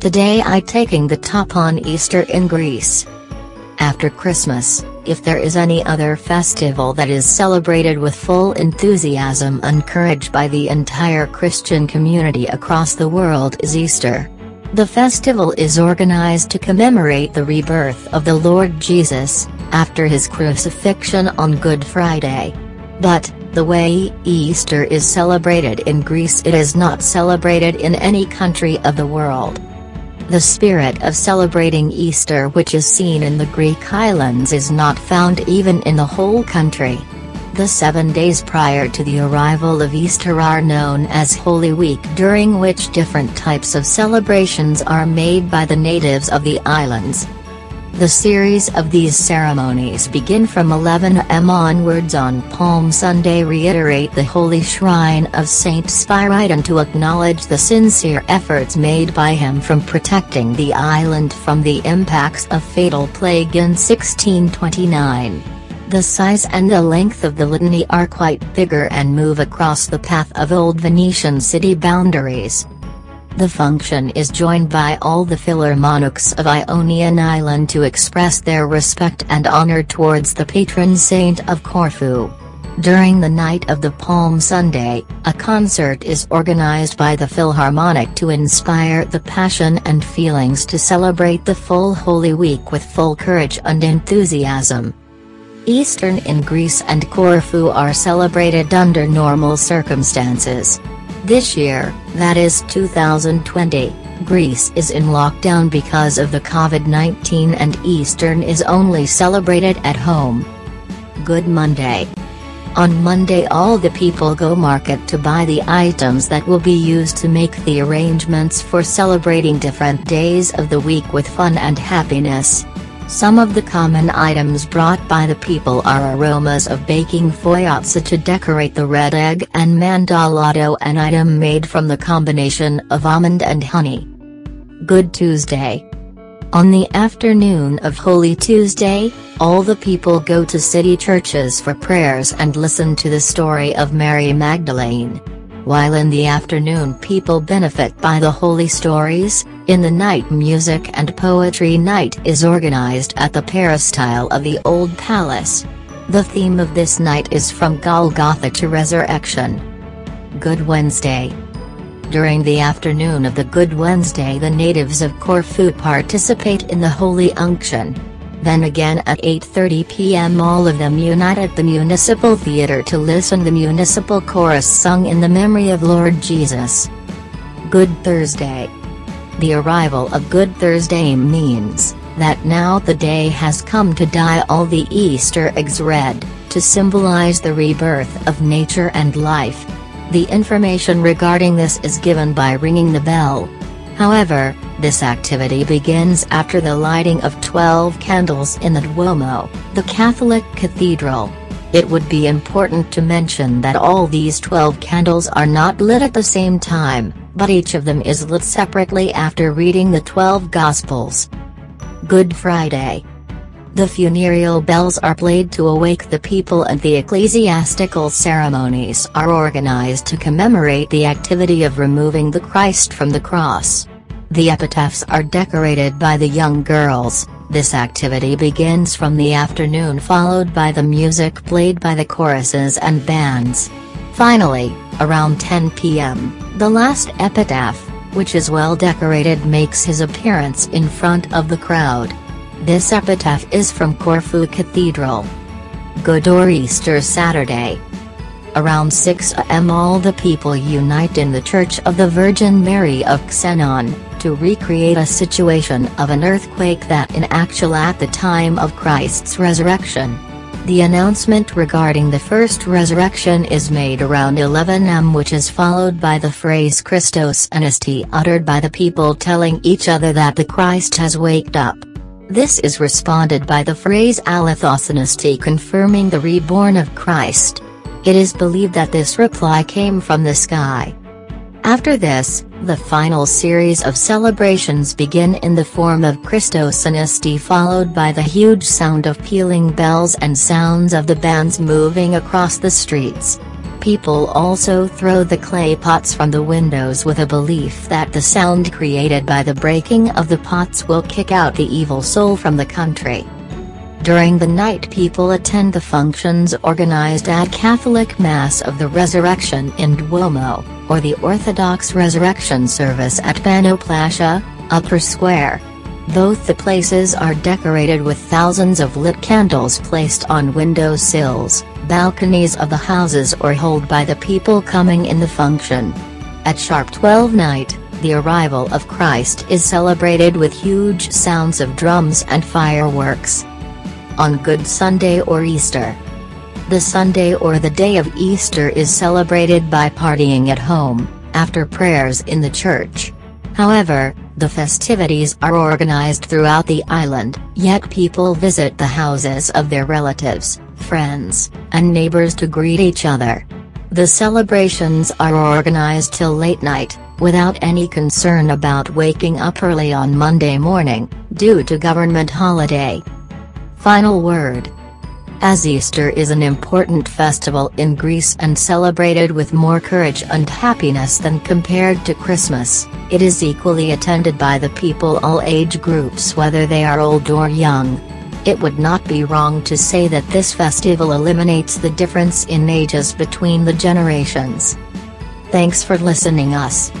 Today I taking the top on Easter in Greece. After Christmas, if there is any other festival that is celebrated with full enthusiasm encouraged by the entire Christian community across the world is Easter. The festival is organized to commemorate the rebirth of the Lord Jesus, after his crucifixion on Good Friday. But, the way Easter is celebrated in Greece it is not celebrated in any country of the world. The spirit of celebrating Easter which is seen in the Greek islands is not found even in the whole country. The seven days prior to the arrival of Easter are known as Holy Week during which different types of celebrations are made by the natives of the islands. The series of these ceremonies begin from 11 am onwards on Palm Sunday reiterate the holy shrine of Saint Spiridon to acknowledge the sincere efforts made by him from protecting the island from the impacts of fatal plague in 1629. The size and the length of the litany are quite bigger and move across the path of old Venetian city boundaries. The function is joined by all the Philharmonics of Ionian Island to express their respect and honor towards the patron saint of Corfu. During the night of the Palm Sunday, a concert is organized by the Philharmonic to inspire the passion and feelings to celebrate the full Holy Week with full courage and enthusiasm. Eastern in Greece and Corfu are celebrated under normal circumstances. This year, that is 2020, Greece is in lockdown because of the COVID-19 and Eastern is only celebrated at home. Good Monday. On Monday all the people go market to buy the items that will be used to make the arrangements for celebrating different days of the week with fun and happiness. Some of the common items brought by the people are aromas of baking fogatsa to decorate the red egg and mandolato an item made from the combination of almond and honey. Good Tuesday. On the afternoon of Holy Tuesday, all the people go to city churches for prayers and listen to the story of Mary Magdalene. While in the afternoon people benefit by the holy stories, in the night music and poetry night is organized at the peristyle of the Old Palace. The theme of this night is From Golgotha to Resurrection. Good Wednesday. During the afternoon of the Good Wednesday the natives of Corfu participate in the Holy Unction. Then again at 8.30 pm all of them unite at the Municipal Theatre to listen the municipal chorus sung in the memory of Lord Jesus. Good Thursday. The arrival of Good Thursday means, that now the day has come to dye all the Easter eggs red, to symbolize the rebirth of nature and life. The information regarding this is given by ringing the bell. However, this activity begins after the lighting of 12 candles in the Duomo, the Catholic cathedral. It would be important to mention that all these 12 candles are not lit at the same time, but each of them is lit separately after reading the 12 Gospels. Good Friday. The funereal bells are played to awake the people and the ecclesiastical ceremonies are organized to commemorate the activity of removing the Christ from the cross. The epitaphs are decorated by the young girls, this activity begins from the afternoon followed by the music played by the choruses and bands. Finally, around 10 p.m., the last epitaph, which is well decorated makes his appearance in front of the crowd. This epitaph is from Corfu Cathedral. Good or Easter Saturday. Around 6 am all the people unite in the Church of the Virgin Mary of Xenon, to recreate a situation of an earthquake that in actual at the time of Christ's resurrection. The announcement regarding the first resurrection is made around 11 am which is followed by the phrase Christos Anesti uttered by the people telling each other that the Christ has waked up. This is responded by the phrase Alithos Anesti confirming the reborn of Christ. It is believed that this reply came from the sky. After this, the final series of celebrations begin in the form of Christosanesti, followed by the huge sound of pealing bells and sounds of the bands moving across the streets. People also throw the clay pots from the windows with a belief that the sound created by the breaking of the pots will kick out the evil soul from the country. During the night people attend the functions organized at Catholic Mass of the Resurrection in Duomo, or the Orthodox Resurrection Service at Panoplacia, Upper Square. Both the places are decorated with thousands of lit candles placed on window sills, balconies of the houses or held by the people coming in the function. At sharp 12 night, the arrival of Christ is celebrated with huge sounds of drums and fireworks. On Good Sunday or Easter. The Sunday or the day of Easter is celebrated by partying at home, after prayers in the church. However, the festivities are organized throughout the island, yet people visit the houses of their relatives, friends, and neighbors to greet each other. The celebrations are organized till late night, without any concern about waking up early on Monday morning, due to government holiday. Final word. As Easter is an important festival in Greece and celebrated with more courage and happiness than compared to Christmas, it is equally attended by the people all age groups whether they are old or young. It would not be wrong to say that this festival eliminates the difference in ages between the generations. Thanks for listening us.